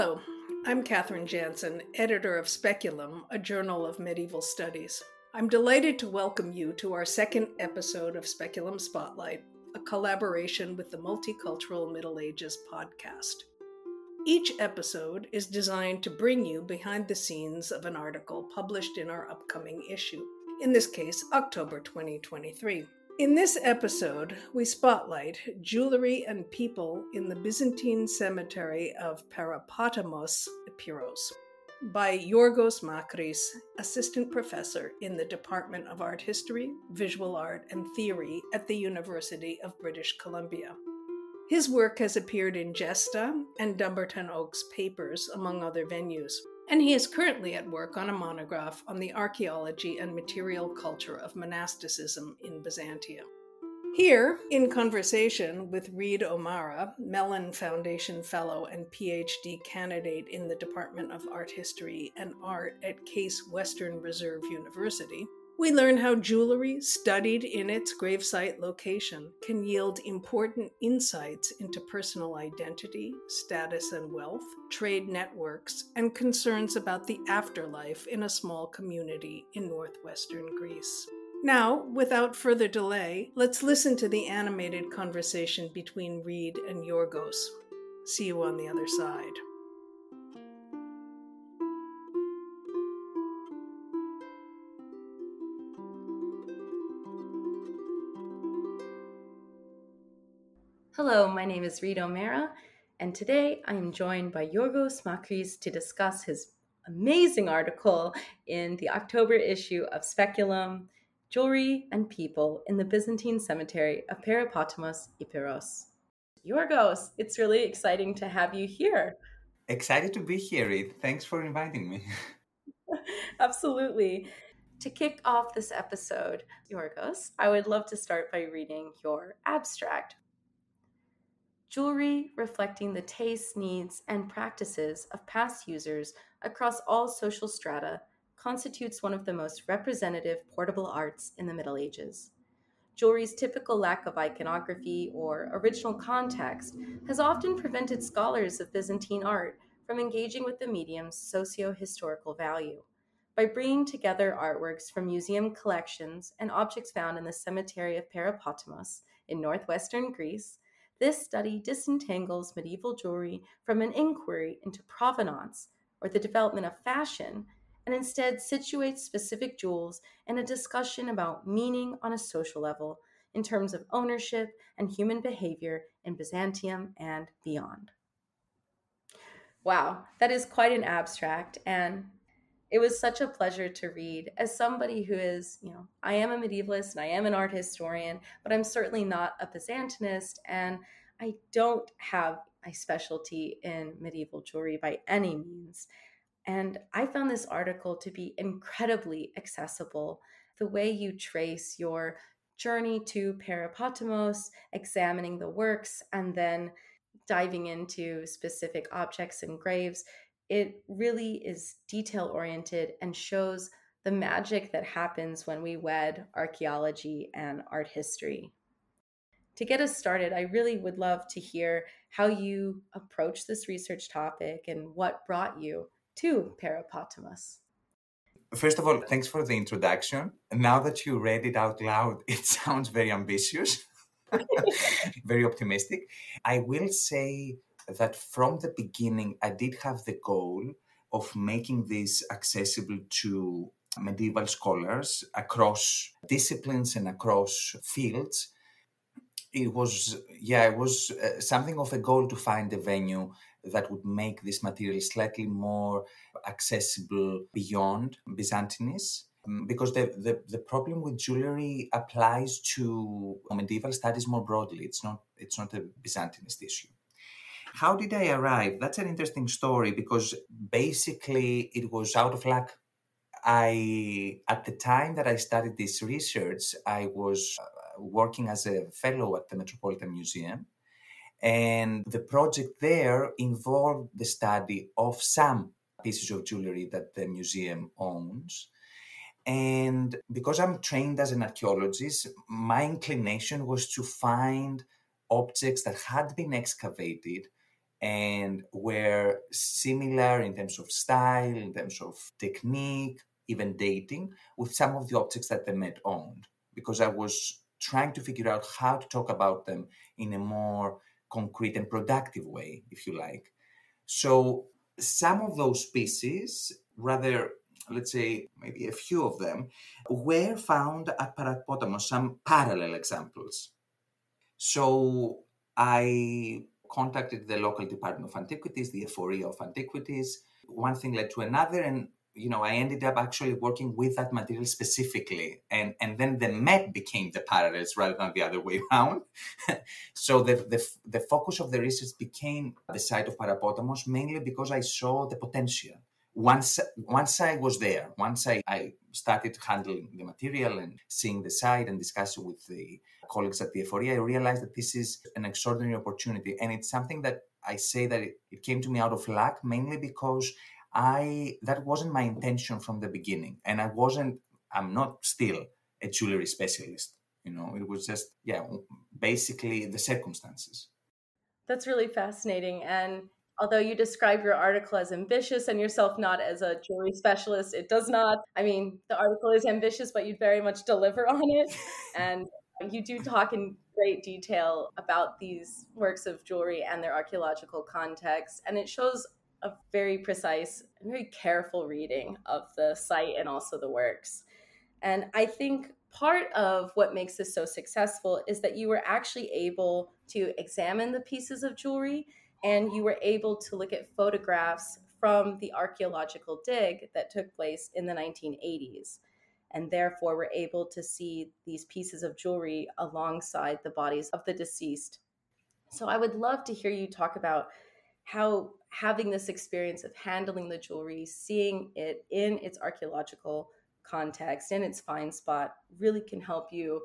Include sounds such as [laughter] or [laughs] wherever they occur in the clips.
Hello, I'm Katherine Jansen, editor of Speculum, a journal of medieval studies. I'm delighted to welcome you to our second episode of Speculum Spotlight, a collaboration with the Multicultural Middle Ages podcast. Each episode is designed to bring you behind the scenes of an article published in our upcoming issue, in this case, October 2023. In this episode, we spotlight jewelry and people in the Byzantine cemetery of Parapotamos, Epirus, by Yorgos Makris, assistant professor in the Department of Art History, Visual Art, and Theory at the University of British Columbia. His work has appeared in Gesta and Dumbarton Oaks papers, among other venues and he is currently at work on a monograph on the archaeology and material culture of monasticism in Byzantium. Here, in conversation with Reed O'Mara, Mellon Foundation Fellow and PhD candidate in the Department of Art History and Art at Case Western Reserve University, we learn how jewelry studied in its gravesite location can yield important insights into personal identity, status and wealth, trade networks, and concerns about the afterlife in a small community in northwestern Greece. Now, without further delay, let's listen to the animated conversation between Reed and Yorgos. See you on the other side. Hello, my name is Reed O'Mara, and today I am joined by Yorgos Makris to discuss his amazing article in the October issue of Speculum Jewelry and People in the Byzantine Cemetery of Parapotamos, Epirus. Yorgos, it's really exciting to have you here. Excited to be here, Reed. Thanks for inviting me. [laughs] Absolutely. To kick off this episode, Yorgos, I would love to start by reading your abstract jewelry reflecting the tastes, needs, and practices of past users across all social strata constitutes one of the most representative portable arts in the Middle Ages. Jewelry's typical lack of iconography or original context has often prevented scholars of Byzantine art from engaging with the medium's socio historical value. By bringing together artworks from museum collections and objects found in the cemetery of Parapotamos in northwestern Greece, this study disentangles medieval jewelry from an inquiry into provenance or the development of fashion and instead situates specific jewels in a discussion about meaning on a social level in terms of ownership and human behavior in Byzantium and beyond. Wow, that is quite an abstract and it was such a pleasure to read as somebody who is, you know, I am a medievalist and I am an art historian, but I'm certainly not a Byzantinist and I don't have a specialty in medieval jewelry by any means. And I found this article to be incredibly accessible. The way you trace your journey to Parapotamos, examining the works, and then diving into specific objects and graves it really is detail oriented and shows the magic that happens when we wed archaeology and art history. To get us started, I really would love to hear how you approach this research topic and what brought you to Parapotamos. First of all, thanks for the introduction. Now that you read it out loud, [laughs] it sounds very ambitious, [laughs] very optimistic. I will say that from the beginning, I did have the goal of making this accessible to medieval scholars across disciplines and across fields. It was, yeah, it was uh, something of a goal to find a venue that would make this material slightly more accessible beyond Byzantinism. Um, because the, the, the problem with jewelry applies to medieval studies more broadly. It's not it's not a Byzantinist issue. How did I arrive? That's an interesting story because basically it was out of luck. I, at the time that I started this research, I was uh, working as a fellow at the Metropolitan Museum. And the project there involved the study of some pieces of jewelry that the museum owns. And because I'm trained as an archaeologist, my inclination was to find objects that had been excavated and were similar in terms of style, in terms of technique, even dating, with some of the objects that the Met owned. Because I was trying to figure out how to talk about them in a more concrete and productive way, if you like. So some of those pieces, rather, let's say maybe a few of them, were found at Parapotamos, some parallel examples. So I contacted the local Department of Antiquities, the Ephoria of Antiquities. One thing led to another, and you know, I ended up actually working with that material specifically, and and then the Met became the parallels rather than the other way around. [laughs] so the, the the focus of the research became the site of Parapotamos mainly because I saw the potential. Once once I was there, once I, I started handling the material and seeing the site and discussing with the colleagues at the Ephoria, I realized that this is an extraordinary opportunity, and it's something that I say that it, it came to me out of luck, mainly because I that wasn't my intention from the beginning, and I wasn't. I'm not still a jewelry specialist. You know, it was just yeah, basically the circumstances. That's really fascinating, and although you describe your article as ambitious and yourself not as a jewelry specialist, it does not. I mean, the article is ambitious, but you very much deliver on it. [laughs] and you do talk in great detail about these works of jewelry and their archaeological context. And it shows a very precise and very careful reading of the site and also the works. And I think part of what makes this so successful is that you were actually able to examine the pieces of jewelry and you were able to look at photographs from the archaeological dig that took place in the 1980s. And therefore, were able to see these pieces of jewelry alongside the bodies of the deceased. So, I would love to hear you talk about how having this experience of handling the jewelry, seeing it in its archaeological context, in its find spot, really can help you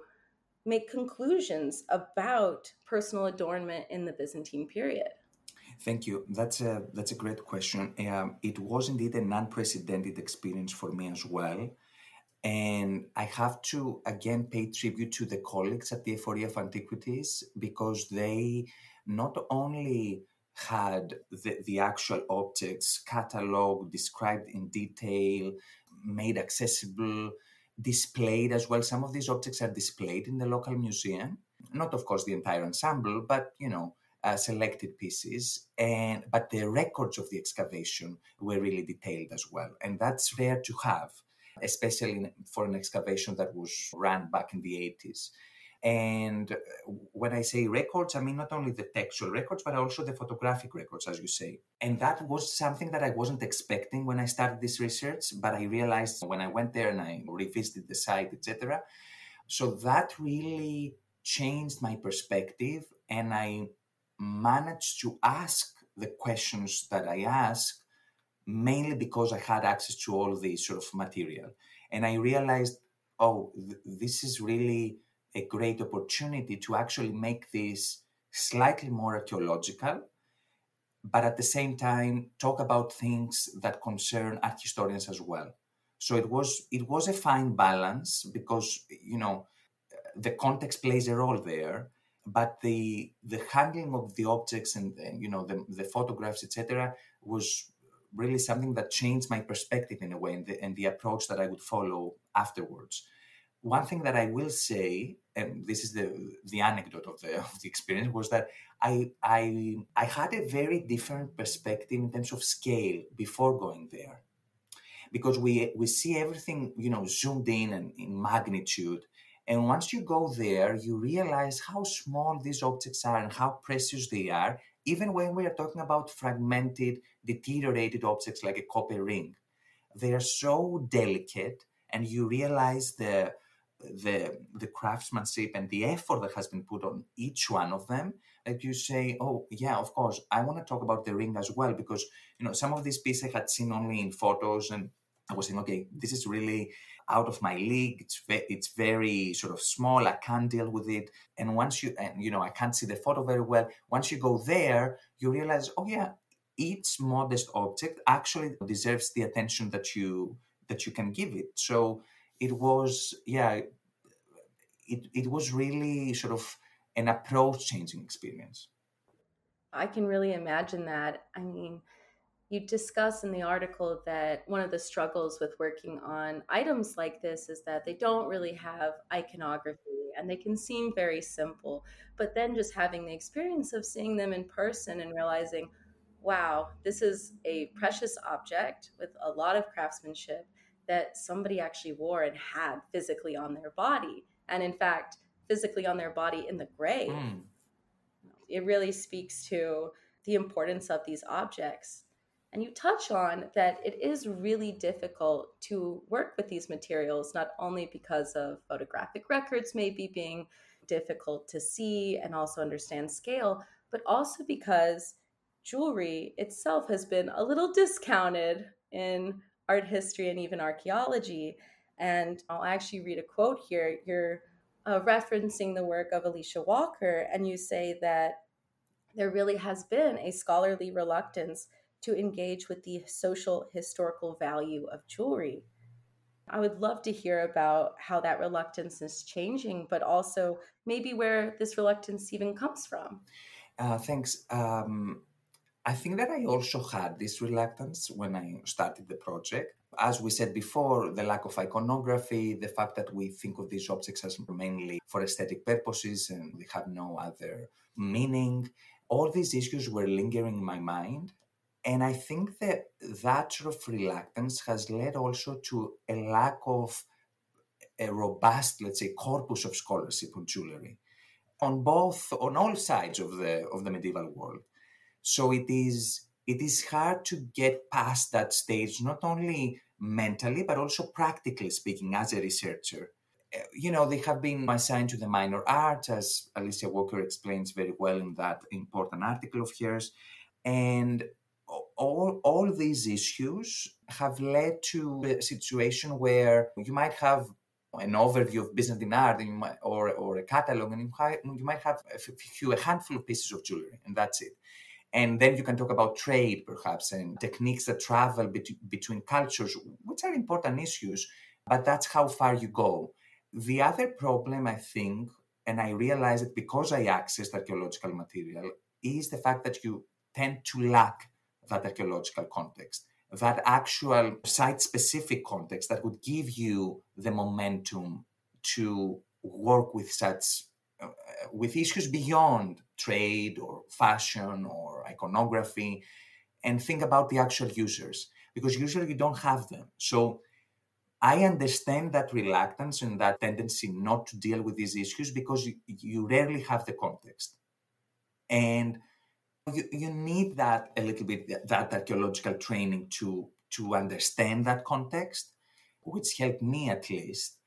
make conclusions about personal adornment in the Byzantine period. Thank you. That's a that's a great question. Um, it was indeed an unprecedented experience for me as well, and I have to again pay tribute to the colleagues at the Ephoria of Antiquities because they not only had the, the actual objects cataloged, described in detail, made accessible, displayed as well. Some of these objects are displayed in the local museum. Not, of course, the entire ensemble, but you know, uh, selected pieces. And but the records of the excavation were really detailed as well, and that's rare to have, especially for an excavation that was run back in the 80s. And uh, when I say records, I mean not only the textual records, but also the photographic records, as you say. And that was something that I wasn't expecting when I started this research, but I realized when I went there and I revisited the site, etc. So that really changed my perspective, and I managed to ask the questions that I asked mainly because I had access to all this sort of material. And I realized, oh, th- this is really a great opportunity to actually make this slightly more archaeological, but at the same time talk about things that concern art historians as well. So it was it was a fine balance because you know the context plays a role there, but the the handling of the objects and, and you know the, the photographs etc was really something that changed my perspective in a way and the, and the approach that I would follow afterwards. One thing that I will say, and this is the the anecdote of the [laughs] of the experience, was that I I I had a very different perspective in terms of scale before going there, because we we see everything you know zoomed in and in magnitude, and once you go there, you realize how small these objects are and how precious they are, even when we are talking about fragmented, deteriorated objects like a copper ring. They are so delicate, and you realize the the the craftsmanship and the effort that has been put on each one of them that you say oh yeah of course i want to talk about the ring as well because you know some of these pieces i had seen only in photos and i was saying okay this is really out of my league. It's ve- it's very sort of small. I can't deal with it. And once you and you know i can't see the photo very well. Once you go there you realize oh yeah each modest object. Actually deserves the attention that you that you can give it. So it was yeah it, it was really sort of an approach changing experience. I can really imagine that. I mean, you discuss in the article that one of the struggles with working on items like this is that they don't really have iconography and they can seem very simple. But then just having the experience of seeing them in person and realizing, wow, this is a precious object with a lot of craftsmanship that somebody actually wore and had physically on their body. And in fact, physically on their body in the grave. Mm. It really speaks to the importance of these objects and you touch on that it is really difficult to work with these materials, not only because of photographic records maybe being difficult to see and also understand scale, but also because jewelry itself has been a little discounted in art history and even archaeology. And I'll actually read a quote here. You're uh, referencing the work of Alicia Walker, and you say that there really has been a scholarly reluctance to engage with the social historical value of jewelry. I would love to hear about how that reluctance is changing, but also maybe where this reluctance even comes from. Uh, thanks. Um, I think that I also had this reluctance when I started the project. As we said before, the lack of iconography, the fact that we think of these objects as mainly for aesthetic purposes and they have no other meaning, all these issues were lingering in my mind. And I think that that sort of reluctance has led also to a lack of a robust, let's say, corpus of scholarship on jewelry on both, on all sides of the of the medieval world. So it is it is hard to get past that stage, not only mentally but also practically speaking, as a researcher. Eh, you know, they have been assigned to the minor arts, as Alicia Walker explains very well in that important article of hers, and all, all these issues have led to a situation where you might have an overview of Byzantine art might, or, or a catalog, and you might, have a few, a handful of pieces of jewelry, and that's it. And then you can talk about trade, perhaps, and techniques that travel be- between cultures, which are important issues, but that's how far you go. The other problem, I think, and I realize it because I accessed archaeological material, is the fact that you tend to lack that archaeological context, that actual site specific context that would give you the momentum to work with such uh, with issues beyond trade or fashion or iconography and think about the actual users because usually you don't have them. So i understand that reluctance and that tendency not to deal with these issues because you, you rarely have the context. And you, you need that a little bit that archaeological training to to understand that context which helped me at least.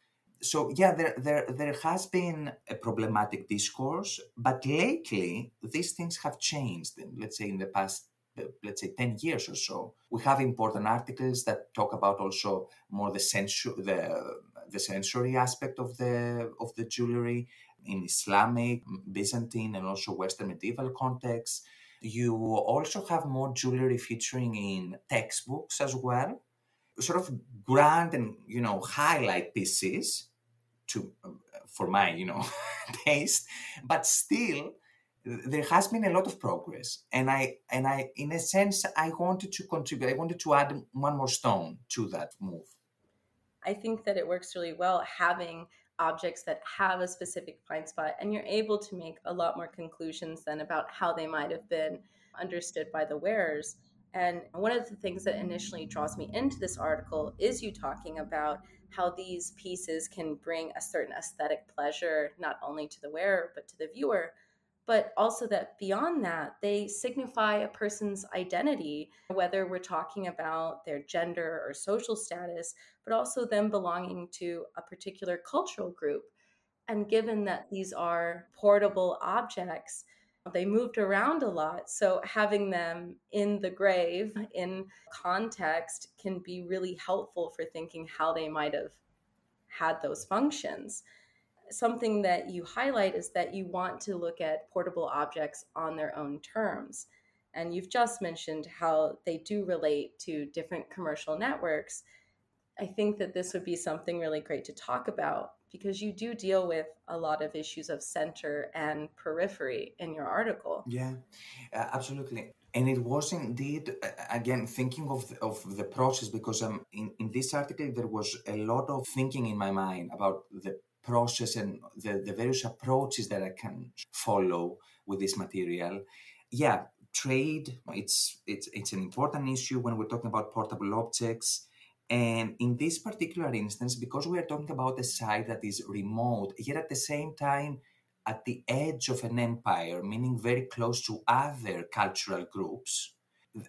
So yeah there there there has been a problematic discourse but lately these things have changed. In, let's say in the past uh, let's say 10 years or so we have important articles that talk about also more the sensu- the the sensory aspect of the of the jewelry in islamic byzantine and also western medieval contexts you also have more jewelry featuring in textbooks as well, sort of grand and you know highlight pieces to um, for my you know [laughs] taste, but still there has been a lot of progress. And i and i in a sense i wanted to contribute i wanted to add one more stone to that move. I think that it works really well having objects that have a specific blind spot and you're able to make a lot more conclusions than about how they might have been understood by the wearers. And one of the things that initially draws me into this article is you talking about how these pieces can bring a certain aesthetic pleasure not only to the wearer but to the viewer but also that beyond that, they signify a person's identity, whether we're talking about their gender or social status, but also them belonging to a particular cultural group. And given that these are portable objects, they moved around a lot. So having them in the grave, in context, can be really helpful for thinking how they might have had those functions something that you highlight is that you want to look at portable objects on their own terms. And you've just mentioned how they do relate to different commercial networks. I think that this would be something really great to talk about because you do deal with a lot of issues of center and periphery in your article. Yeah, absolutely. And it was indeed, again, thinking of the, of the process because um, in, in this article there was a lot of thinking in my mind about the process and the, the various approaches that I can follow with this material. Yeah, trade, it's, it's, it's an important issue when we're talking about portable objects and in this particular instance, because we are talking about a site that is remote, yet at the same time at the edge of an empire, meaning very close to other cultural groups,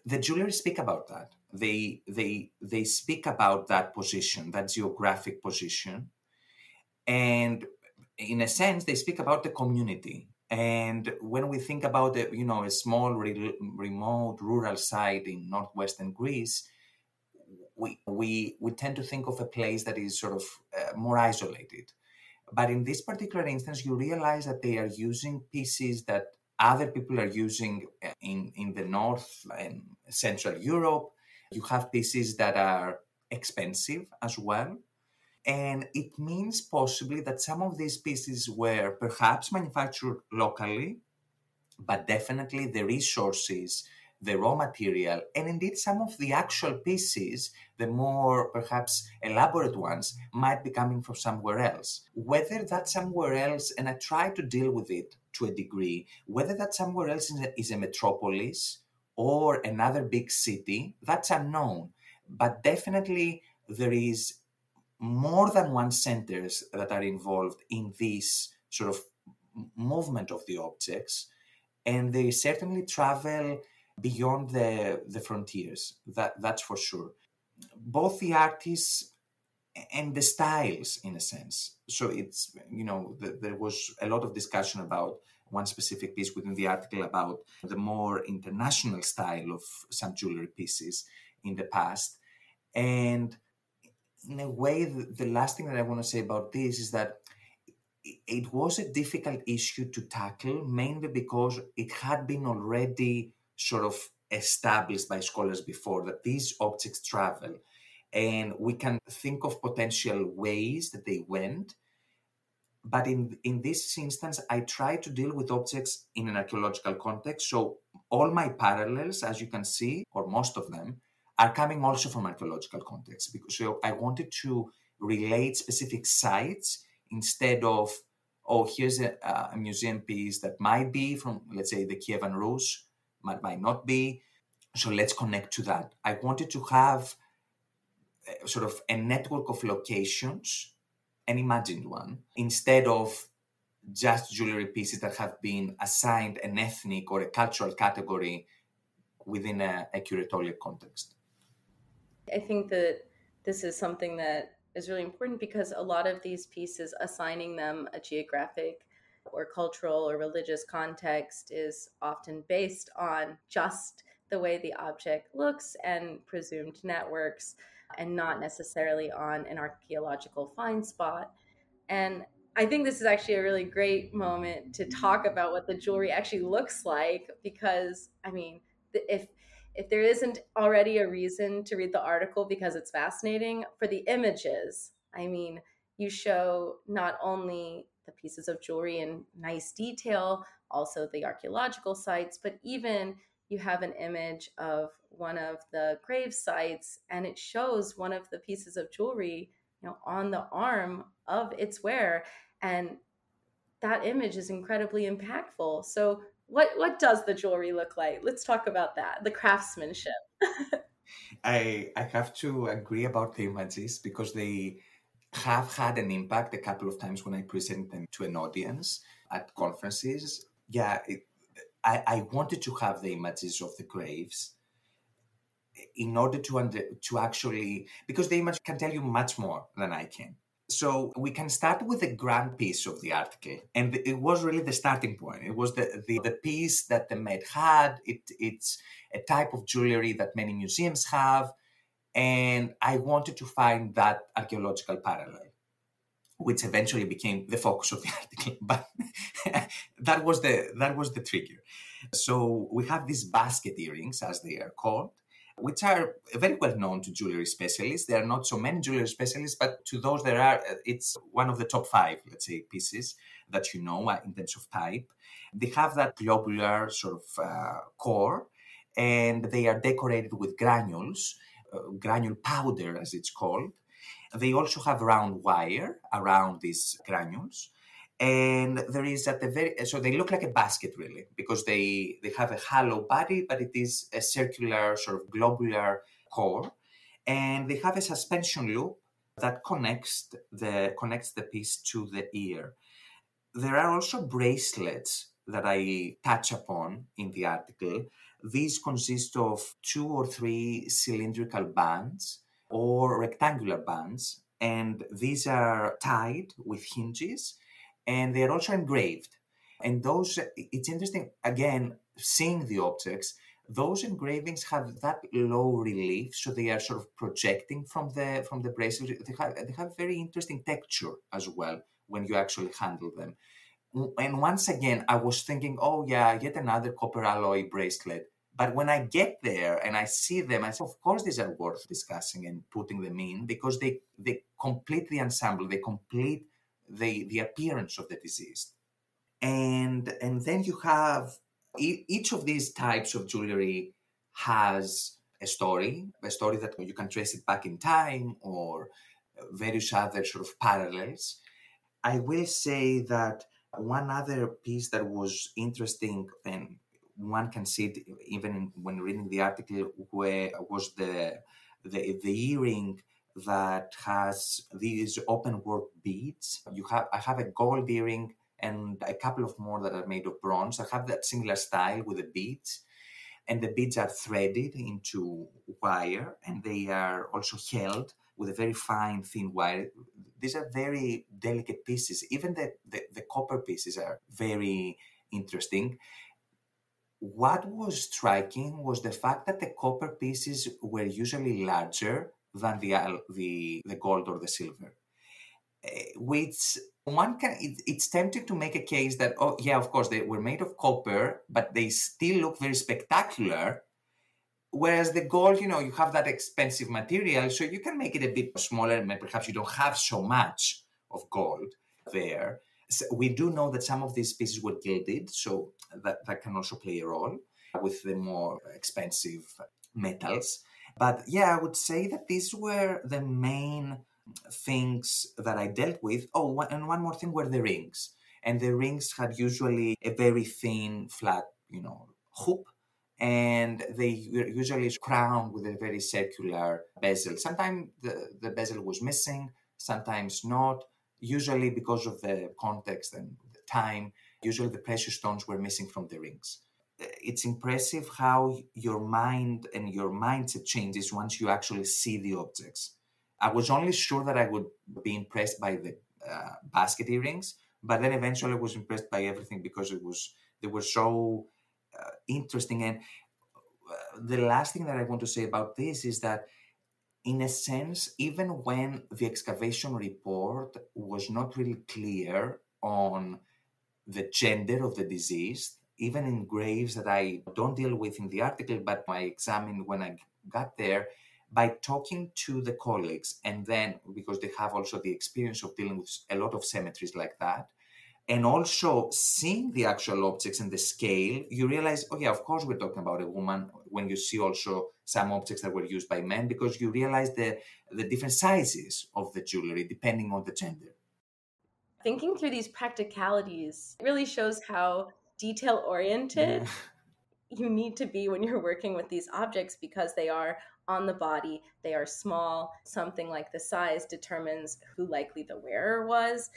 the jewelers speak about that. They they they speak about that position, that geographic position, and in a sense, they speak about the community. And when we think about a, you know a small re- remote rural site in northwestern Greece, we, we, we tend to think of a place that is sort of uh, more isolated. But in this particular instance, you realize that they are using pieces that other people are using uh, in, in the North and Central Europe. You have pieces that are expensive as well. And it means possibly that some of these pieces were perhaps manufactured locally, but definitely the resources the raw material, and indeed some of the actual pieces, the more perhaps elaborate ones, might be coming from somewhere else. Whether that somewhere else, and I try to deal with it to a degree, whether that somewhere else is a, is a metropolis or another big city, that's unknown. But definitely there is more than one centers that are involved in this sort of movement of the objects and they certainly travel beyond the, the frontiers. That, that's for sure. Both the artists and the styles, in a sense. So it's, you know, the, there was a lot of discussion about one specific piece within the article about the more international style of some jewelry pieces in the past. And in a way, the, the last thing that I want to say about this is that it was a difficult issue to tackle, mainly because it had been already sort of established by scholars before that these objects travel and we can think of potential ways that they went. But in in this instance i try to deal with objects in an archaeological context so all my parallels as you can see or most of them are coming also from archaeological context because so i wanted to relate specific sites instead of oh here's a, a museum piece that might be from let's say the kievan rus might, might not be. So let's connect to that. I wanted to have a, sort of a network of locations, an imagined one, instead of just jewelry pieces that have been assigned an ethnic or a cultural category within a, a curatorial context. I think that this is something that is really important because a lot of these pieces, assigning them a geographic or cultural or religious context is often based on just the way the object looks and presumed networks and not necessarily on an archaeological find spot. And I think this is actually a really great moment to talk about what the jewelry actually looks like because I mean, if if there isn't already a reason to read the article because it's fascinating for the images, I mean, you show not only the pieces of jewelry in nice detail, also the archaeological sites, but even you have an image of one of the grave sites and it shows one of the pieces of jewelry you know on the arm of its wearer and that image is incredibly impactful. So what what does the jewelry look like let's talk about that the craftsmanship [laughs] i i have to agree about the images because they have had an impact a couple of times when I present them to an audience at conferences. Yeah, it, I, I wanted to have the images of the graves in order to under, to actually because the image can tell you much more than I can. So we can start with the grand piece of the article, and it was really the starting point. It was the the, the piece that the Met had. It, it's a type of jewelry that many museums have. And I wanted to find that archaeological parallel, which eventually became the focus of the [laughs] article. But [laughs] that was the that was the trigger. So we have these basket earrings, as they are called. Which are very well known to jewelry specialists. There are not so many jewelry specialists, but to those there are, it's one of the top five, let's say, pieces that you know uh, in terms of type. They have that globular sort of uh, core, and they are decorated with granules, uh, granule powder as it's called. They also have round wire around these granules and there is at the very so they look like a basket really because they they have a hollow body but it is a circular sort of globular core. And they have a suspension loop that connects the connects the piece to the ear. There are also bracelets that i touch upon in the article. These consist of two or three cylindrical bands or rectangular bands and these are tied with hinges and they are also engraved. And those, it's interesting, again, seeing the objects, those engravings have that low relief, so they are sort of projecting from the from the bracelet. They have, they have very interesting texture as well when you actually handle them. And once again, I was thinking, oh yeah, yet another copper alloy bracelet. But when I get there and I see them, I say, of course, these are worth discussing and putting them in because they they complete the ensemble. They complete the, the appearance of the disease. And, and then you have each of these types of jewelry has a story, a story that you can trace it back in time or various other sort of parallels. I will say that one other piece that was interesting, and one can see it even when reading the article, where was the the, the earring that has these open work beads. You have I have a gold earring and a couple of more that are made of bronze. I have that similar style with the beads. And the beads are threaded into wire and they are also held with a very fine, thin wire. These are very delicate pieces. Even the, the, the copper pieces are very interesting. What was striking was the fact that the copper pieces were usually larger than the the the gold or the silver. Eh, which one can it, it's tempting to make a case that oh yeah of course they were made of copper but they still look very spectacular whereas the gold you know you have that expensive material so you can make it a bit smaller and perhaps you don't have so much of gold there. So we do know that some of these pieces were gilded so that, that can also play a role with the more expensive metals but yeah, I would say that these were the main things that I dealt with. Oh, and one more thing were the rings. And the rings had usually a very thin, flat, you know, hoop. And they were usually crowned with a very circular bezel. Sometimes the, the bezel was missing, sometimes not. Usually, because of the context and the time, usually the precious stones were missing from the rings it's impressive how your mind and your mindset changes once you actually see the objects. I was only sure that I would be impressed by the uh, basket earrings, but then eventually I was impressed by everything because it was they were so uh, interesting. And uh, the last thing that I want to say about this is that, in a sense, even when the excavation report was not really clear on the gender of the deceased, even in graves that I don't deal with in the article, but I examined when I got there, by talking to the colleagues, and then because they have also the experience of dealing with a lot of cemeteries like that, and also seeing the actual objects and the scale, you realize, oh yeah, of course we're talking about a woman. When you see also some objects that were used by men, because you realize the the different sizes of the jewelry depending on the gender. Thinking through these practicalities really shows how detail oriented yeah. [laughs] you need to be when you're working with these objects because they are on the body, they are small. Something like the size determines who likely the wearer was.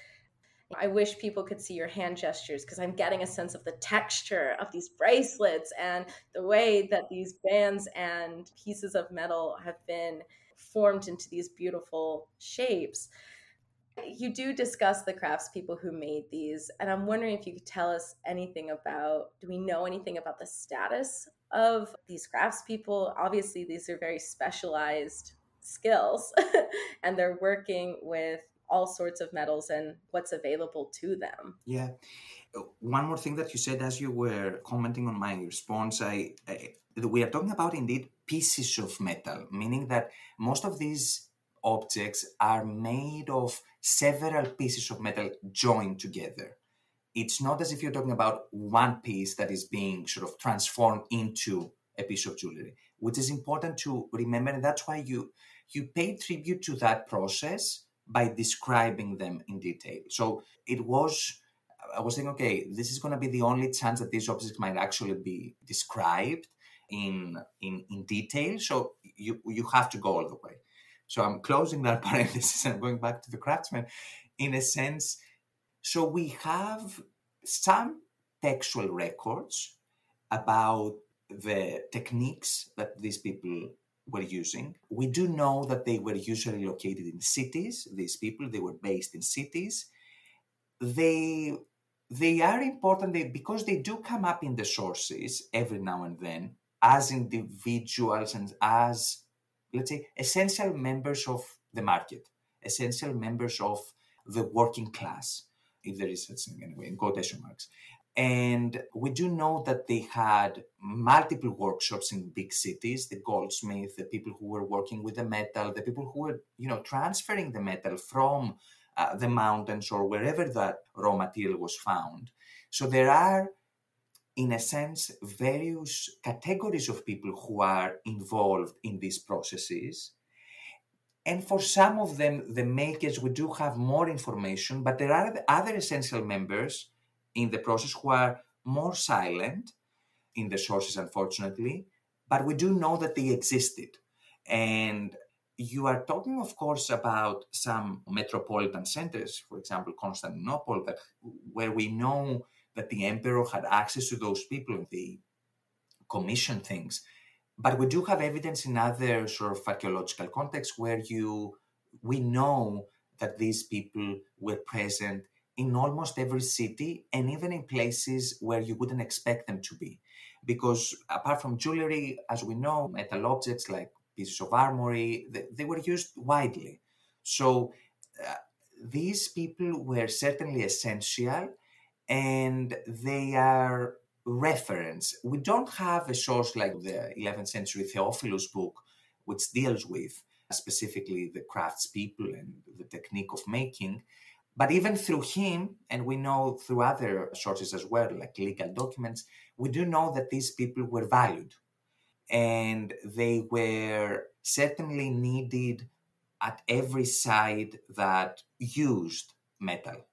I wish people could see your hand gestures because I'm getting a sense of the texture of these bracelets and the way that these bands and pieces of metal have been formed into these beautiful shapes. You do discuss the craftspeople who made these, and I'm wondering if you could tell us anything about do we know anything about the status of these craftspeople? Obviously, these are very specialized skills, [laughs] and they're working with all sorts of metals and what's available to them. Yeah. One more thing that you said as you were commenting on my response, I, I we are talking about indeed pieces of metal, meaning that most of these objects are made of several pieces of metal joined together. It's not as if you're talking about one piece that is being sort of transformed into a piece of jewelry, which is important to remember. And that's why you you pay tribute to that process by describing them in detail. So it was I was thinking, okay, this is going to be the only chance that these objects might actually be described in in in detail. So you you have to go all the way. So I'm closing that [laughs] parenthesis and going back to the craftsman. In a sense, so we have some textual records about the techniques that these people were using. We do know that they were usually located in cities. These people, they were based in cities. They they are important they, because they do come up in the sources every now and then as individuals and as let's say essential members of the market, essential members of the working class, if there is such thing anyway, in quotation marks. And we do know that they had multiple workshops in big cities, the goldsmith, the people who were working with the metal, the people who were, you know, transferring the metal from uh, the mountains or wherever that raw material was found. So there are, in a sense, various categories of people who are involved in these processes. And for some of them, the makers, we do have more information, but there are other essential members in the process who are more silent in the sources, unfortunately, but we do know that they existed. And you are talking, of course, about some metropolitan centers, for example, Constantinople, that where we know that the emperor had access to those people and they commissioned things. But we do have evidence in other sort of archaeological contexts where you we know that these people were present in almost every city and even in places where you wouldn't expect them to be. Because apart from jewelry, as we know, metal objects like pieces of armory, they, they were used widely. So uh, these people were certainly essential and they are reference. We don't have a source like the 11th century Theophilus book, which deals with specifically the craftspeople and the technique of making. But even through him, and we know through other sources as well, like legal documents, we do know that these people were valued and they were certainly needed at every site that used metal,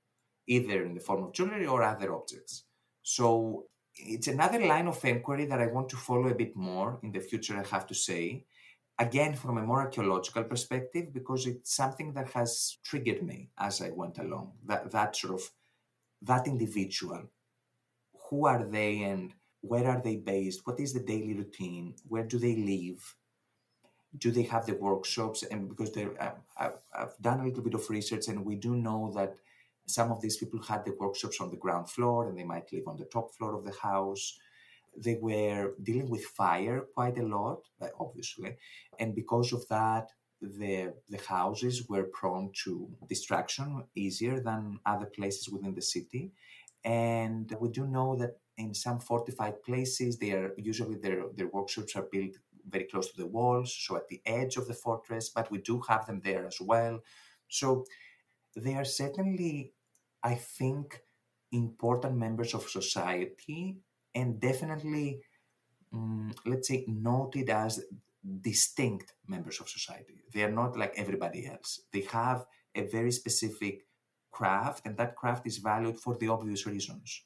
either in the form of jewelry or other objects. So it's another line of inquiry that I want to follow a bit more in the future, I have to say, again from a more archaeological perspective because it's something that has triggered me as i went along. That that sort of that individual who are they and where are they based? What is the daily routine? Where do they live? Do they have the workshops? And because uh, I've, I've done a little bit of research and we do know that some of these people had the workshops on the ground floor and they might live on the top floor of the house they were dealing with fire quite a lot, obviously, and because of that, the the houses were prone to destruction easier than other places within the city. And we do know that in some fortified places, they are usually their their workshops are built very close to the walls, so at the edge of the fortress. But we do have them there as well. So they are certainly, I think, important members of society and definitely, um, let's say, noted as distinct members of society. They are not like everybody else. They have a very specific craft, and that craft is valued for the obvious reasons.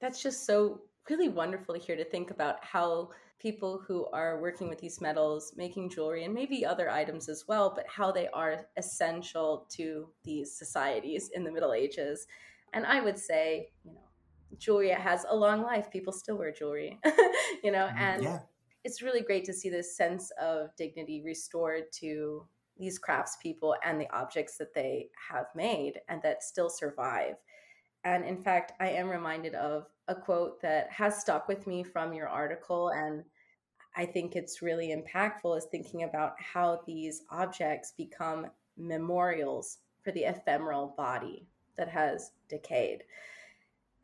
That's just so really wonderful here to think about how people who are working with these metals, making jewelry, and maybe other items as well, but how they are essential to these societies in the Middle Ages. And I would say, you know, jewelry has a long life. People still wear jewelry, [laughs] you know, mm, and yeah. it's really great to see this sense of dignity restored to these craftspeople and the objects that they have made and that still survive. And in fact, I am reminded of a quote that has stuck with me from your article. And I think it's really impactful is thinking about how these objects become memorials for the ephemeral body that has decayed.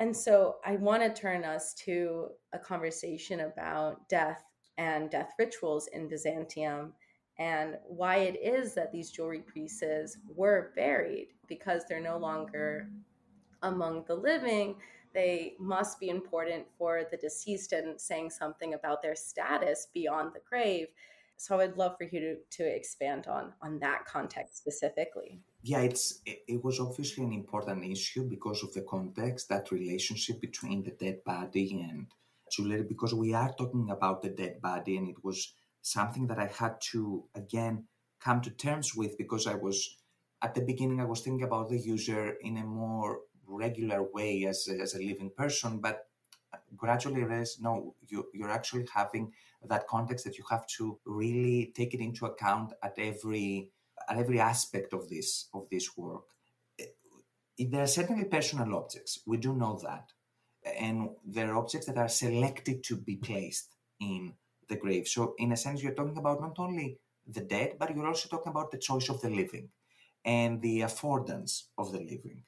And so I want to turn us to a conversation about death and death rituals in Byzantium and why it is that these jewelry pieces were buried because they're no longer among the living. They must be important for the deceased and saying something about their status beyond the grave. So I'd love for you to, to expand on on that context specifically. Yeah, it's it, was obviously an important issue because of the context, that relationship between the dead body and jewelry, because we are talking about the dead body, and it was something that I had to again come to terms with because I was at the beginning I was thinking about the user in a more regular way as a, as a living person, but gradually realize no, you you're actually having that context that you have to really take it into account at every at every aspect of this of this work. Eh, there are certainly personal objects. We do know that, and there are objects that are selected to be placed in the grave. So, in a sense, you're talking about not only the dead, but you're also talking about the choice of the living and the affordance of the living.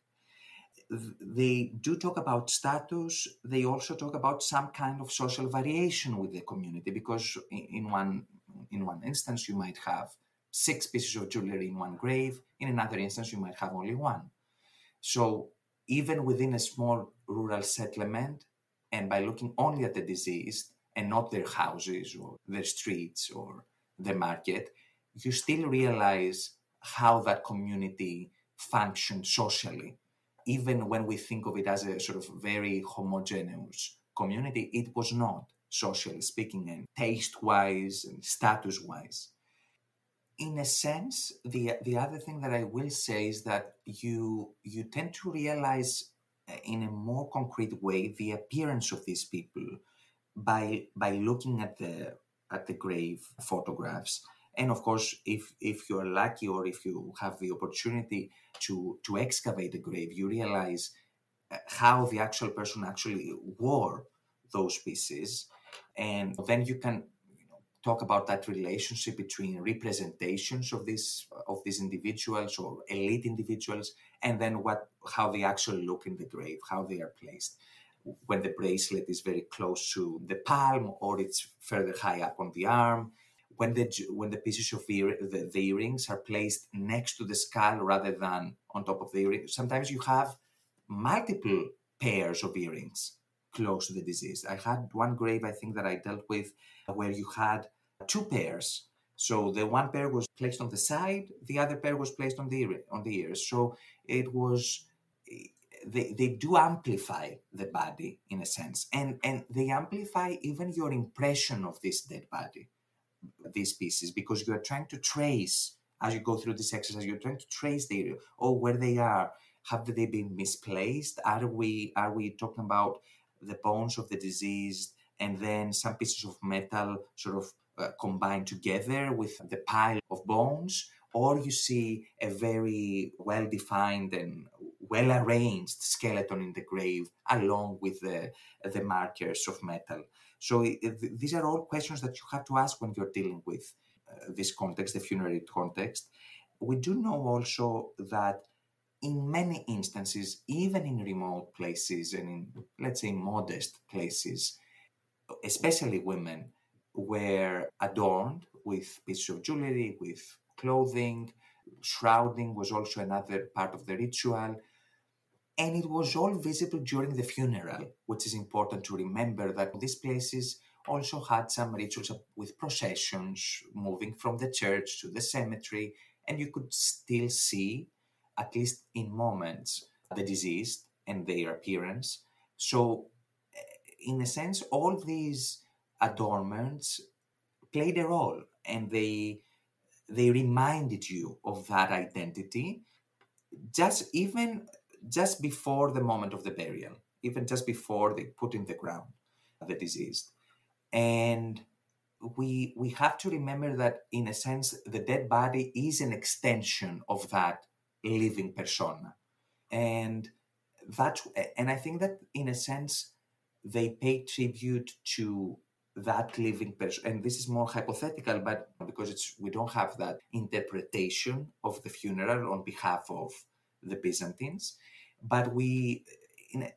They do talk about status. They also talk about some kind of social variation with the community because, in one in one instance, you might have six pieces of jewelry in one grave. In another instance, you might have only one. So, even within a small rural settlement, and by looking only at the deceased, and not their houses or their streets or the market, you still realize how that community functioned socially. Even when we think of it as a sort of very homogeneous community, it was not, socially speaking, and taste wise and status wise. In a sense, the, the other thing that I will say is that you, you tend to realize uh, in a more concrete way the appearance of these people by by looking at the at the grave photographs and of course if if you're lucky or if you have the opportunity to to excavate the grave you realize uh, how the actual person actually wore those pieces and then you can you know, talk about that relationship between representations of these of these individuals or elite individuals and then what how they actually look in the grave how they are placed when the bracelet is very close to the palm or it's further high up on the arm. When the when the pieces of ear, the, the earrings are placed next to the skull rather than on top of the earring, sometimes you have multiple pairs of earrings close to the deceased. I had one grave I think that I dealt with where you had two pairs. So the one pair was placed on the side, the other pair was placed on the ear, on the ears. So it was they, they do amplify the body in a sense and and they amplify even your impression of this dead body these pieces because you are trying to trace as you go through this exercise you're trying to trace the area. Or where they are. Have they been misplaced? Are we are we talking about the bones of the deceased and then some pieces of metal sort of uh, combined together with the pile of bones? Or you see a very well defined and well arranged skeleton in the grave along with the, the markers of metal. So it, these are all questions that you have to ask when you're dealing with uh, this context, the funerary context. We do know also that in many instances, even in remote places and in, let's say, modest places, especially women, were adorned with pieces of jewelry, with clothing. Shrouding was also another part of the ritual. And it was all visible during the funeral, which is important to remember that these places also had some rituals with processions moving from the church to the cemetery, and you could still see, at least in moments, the deceased and their appearance. So, eh, in a sense, all these adornments played a role and they they reminded you of that identity just even just before the moment of the burial, even just before they put in the ground uh, the deceased. And we we have to remember that in a sense the dead body is an extension of that living persona. And that and I think that in a sense they pay tribute to that living person and this is more hypothetical but because it's we don't have that interpretation of the funeral on behalf of the byzantines but we in,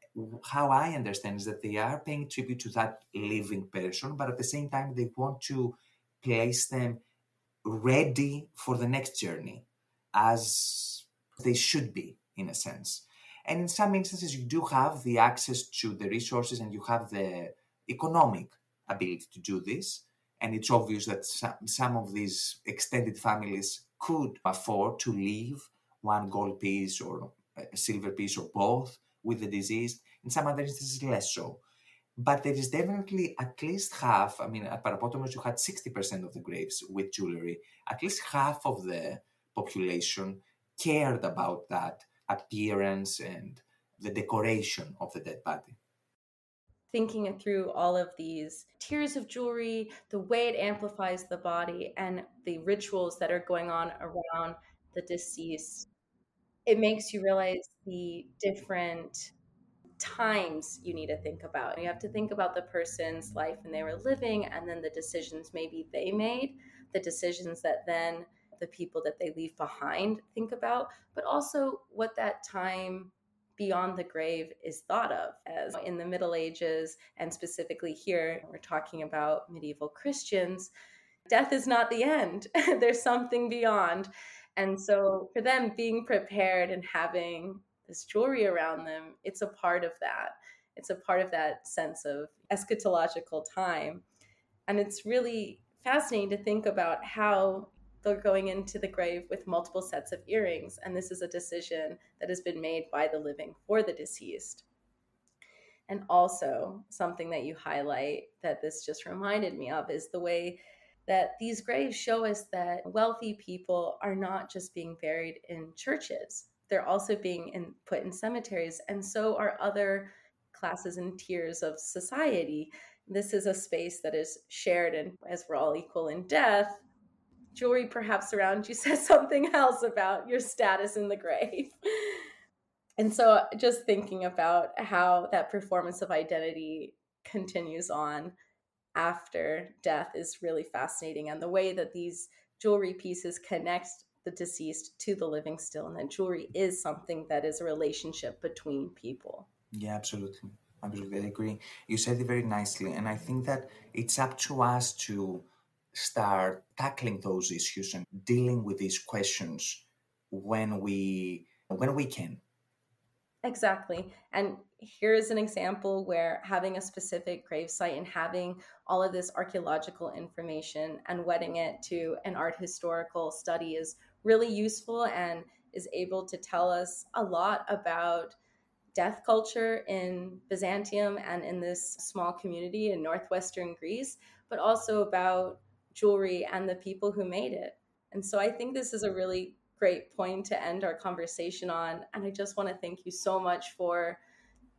how i understand is that they are paying tribute to that living person but at the same time they want to place them ready for the next journey as they should be in a sense and in some instances you do have the access to the resources and you have the economic ability to do this. And it's obvious that some, some of these extended families could afford to leave one gold piece or a silver piece or both with the deceased. In some other instances, less so. But there is definitely at least half. I mean, at Parapotamos, you had 60% of the graves with jewelry. At least half of the population cared about that appearance and the decoration of the dead body thinking through all of these tiers of jewelry, the way it amplifies the body, and the rituals that are going on around the deceased, it makes you realize the different times you need to think about. You have to think about the person's life when they were living, and then the decisions maybe they made, the decisions that then the people that they leave behind think about, but also what that time beyond the grave is thought of as in the Middle Ages, and specifically here, we're talking about medieval Christians. Death is not the end, [laughs] there's something beyond. And so, for them, being prepared and having this jewelry around them, it's a part of that. It's a part of that sense of eschatological time. And it's really fascinating to think about how they're going into the grave with multiple sets of earrings. And this is a decision that has been made by the living for the deceased. And also, something that you highlight that this just reminded me of is the way that these graves show us that wealthy people are not just being buried in churches, they're also being in, put in cemeteries, and so are other classes and tiers of society. This is a space that is shared, and as we're all equal in death, jewelry perhaps around you [laughs] says something else about your status in the grave. [laughs] and so just thinking about how that performance of identity continues on after death is really fascinating and the way that these jewelry pieces connect the deceased to the living still and that jewelry is something that is a relationship between people. Yeah absolutely. Absolutely i agree. You said it very nicely and i think that it's up to us to start tackling those issues and dealing with these questions when we when we can. Exactly and here's an example where having a specific grave site and having all of this archaeological information and wedding it to an art historical study is really useful and is able to tell us a lot about death culture in Byzantium and in this small community in northwestern Greece, but also about jewelry and the people who made it. And so I think this is a really great point to end our conversation on. And I just want to thank you so much for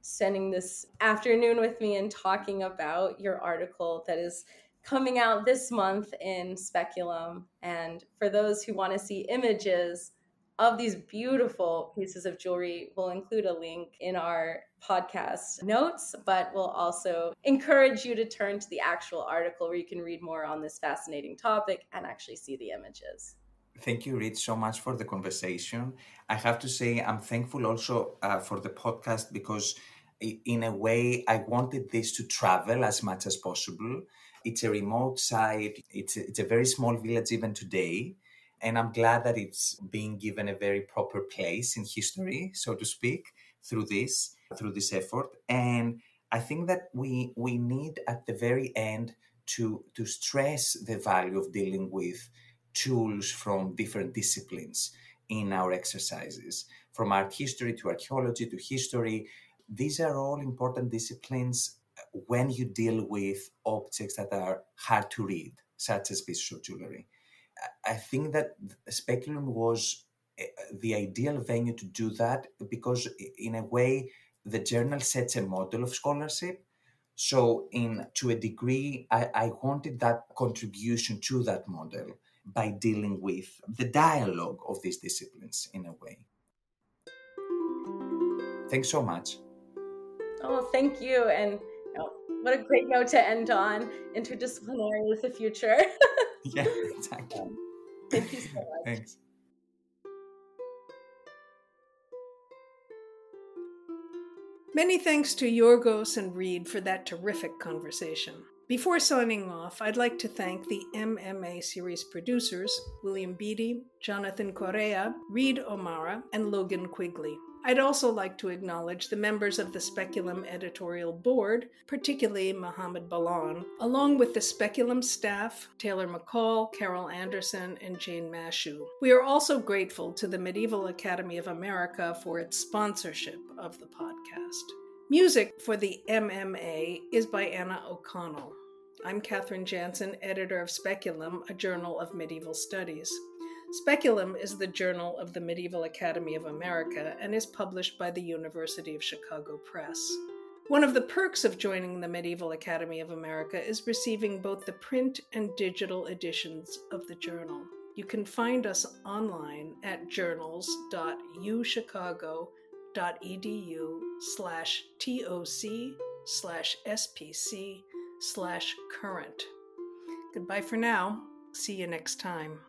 spending this afternoon with me and talking about your article that is coming out this month in Speculum. And for those who want to see images of these beautiful pieces of jewelry. We'll include a link in our podcast notes, but we'll also encourage you to turn to the actual article where you can read more on this fascinating topic and actually see the images. Thank you, Rich, so much for the conversation. I have to say, I'm thankful also uh, for the podcast because, in a way, I wanted this to travel as much as possible. It's a remote site, it's a, it's a very small village even today and I'm glad that it's being given a very proper place in history, so to speak, through this, through this effort. And I think that we we need at the very end to to stress the value of dealing with tools from different disciplines in our exercises, from art history to archaeology to history. These are all important disciplines when you deal with objects that are hard to read, such as pieces of jewelry. I think that Speculum was eh, the ideal venue to do that because, in a way, the journal sets a model of scholarship. So, in to a degree, I, I wanted that contribution to that model by dealing with the dialogue of these disciplines in a way. Thanks so much. Oh, thank you. And what a great note to end on. Interdisciplinary is the future. [laughs] yeah, exactly. Thank you so much. Thanks. Many thanks to Yorgos and Reed for that terrific conversation. Before signing off, I'd like to thank the MMA series producers William Beatty, Jonathan Correa, Reed O'Mara, and Logan Quigley. I'd also like to acknowledge the members of the Speculum editorial board, particularly Mohamad Ballan, along with the Speculum staff, Taylor McCall, Carol Anderson, and Jane Mashu. We are also grateful to the Medieval Academy of America for its sponsorship of the podcast. Music for the MMA is by Anna O'Connell. I'm Katherine Jansen, editor of Speculum, a journal of medieval studies. Speculum is the journal of the Medieval Academy of America and is published by the University of Chicago Press. One of the perks of joining the Medieval Academy of America is receiving both the print and digital editions of the journal. You can find us online at journals.uchicago.edu slash toc slash spc slash current. Goodbye for now. See you next time.